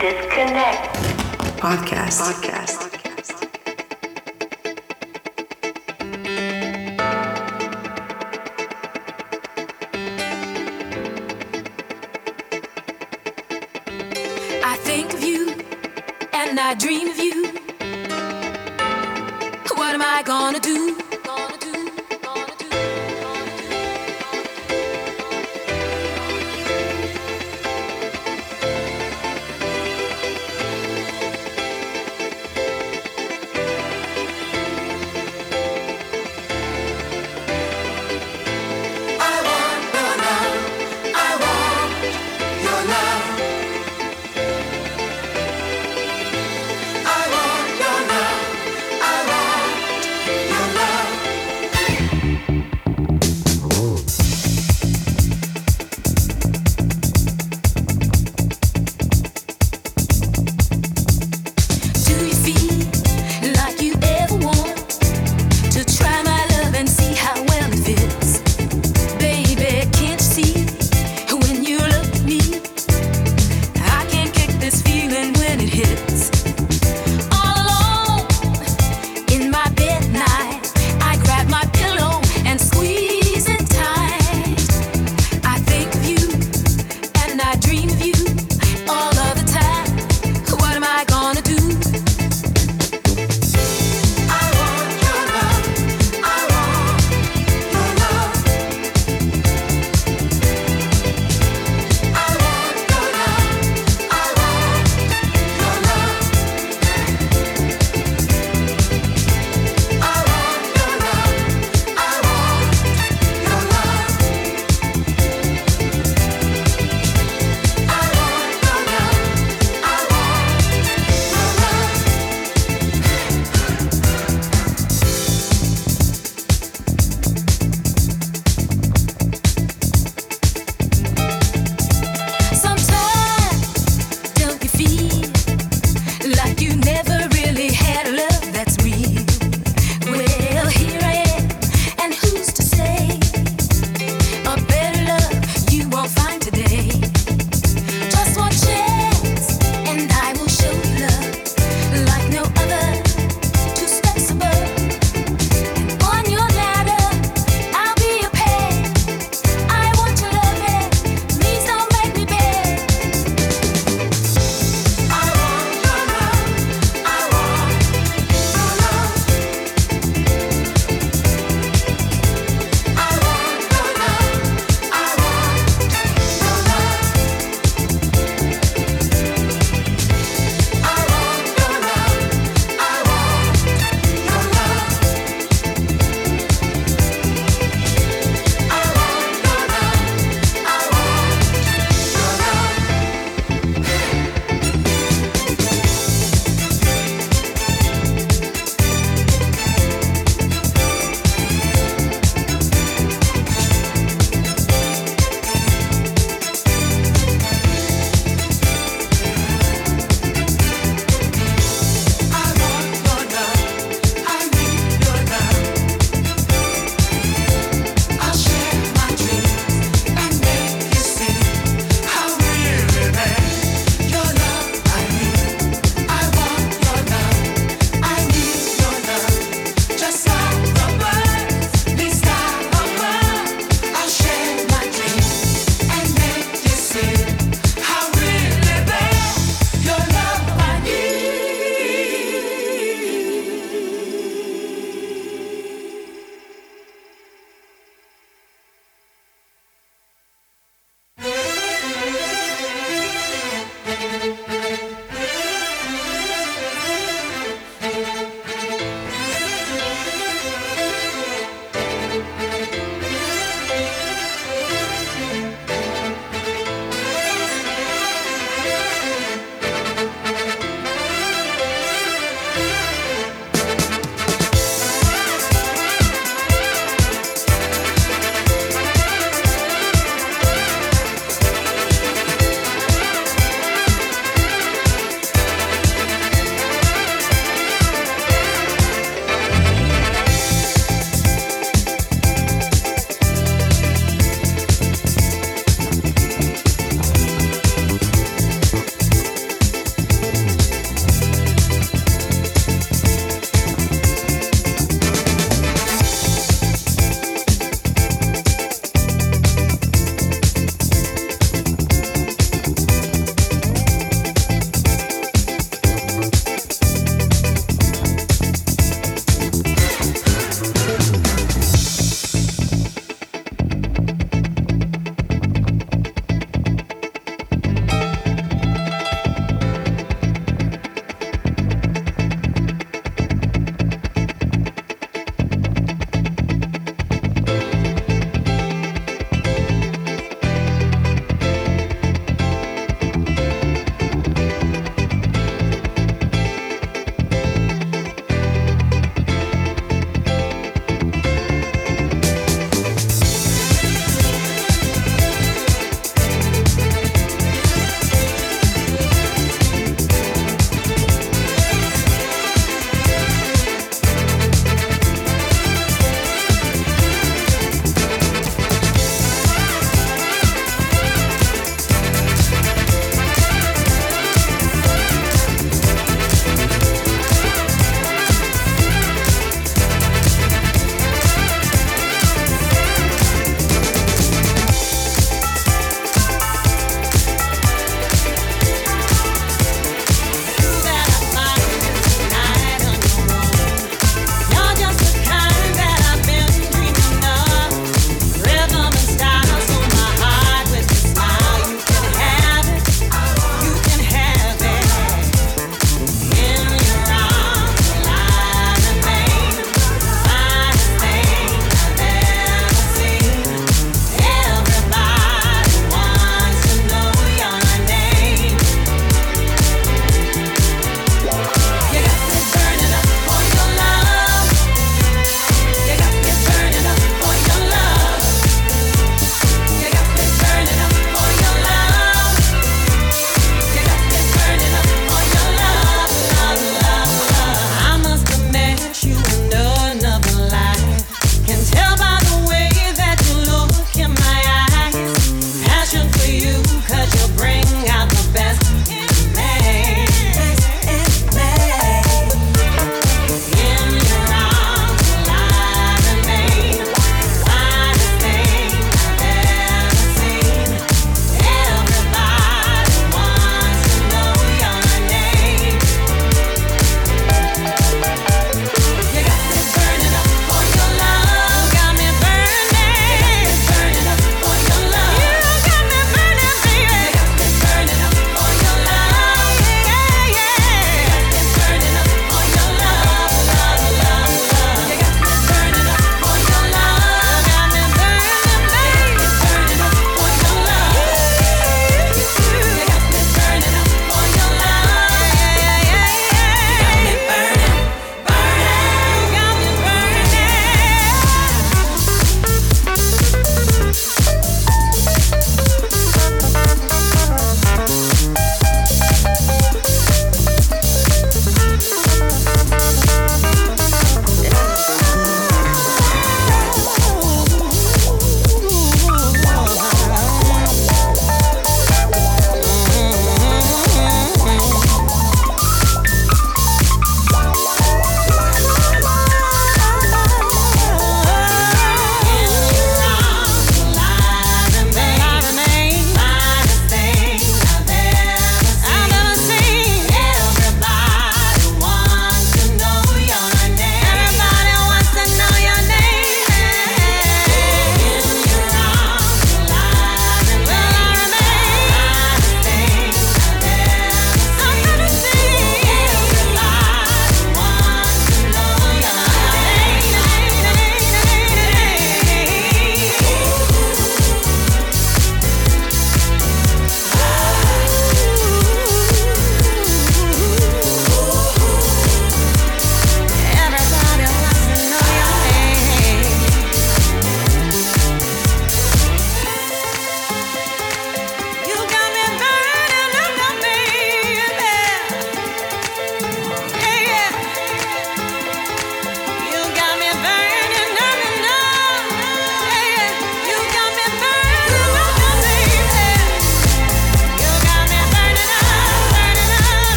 Disconnect. Podcast. Podcast. I think of you and I dream of you. What am I gonna do?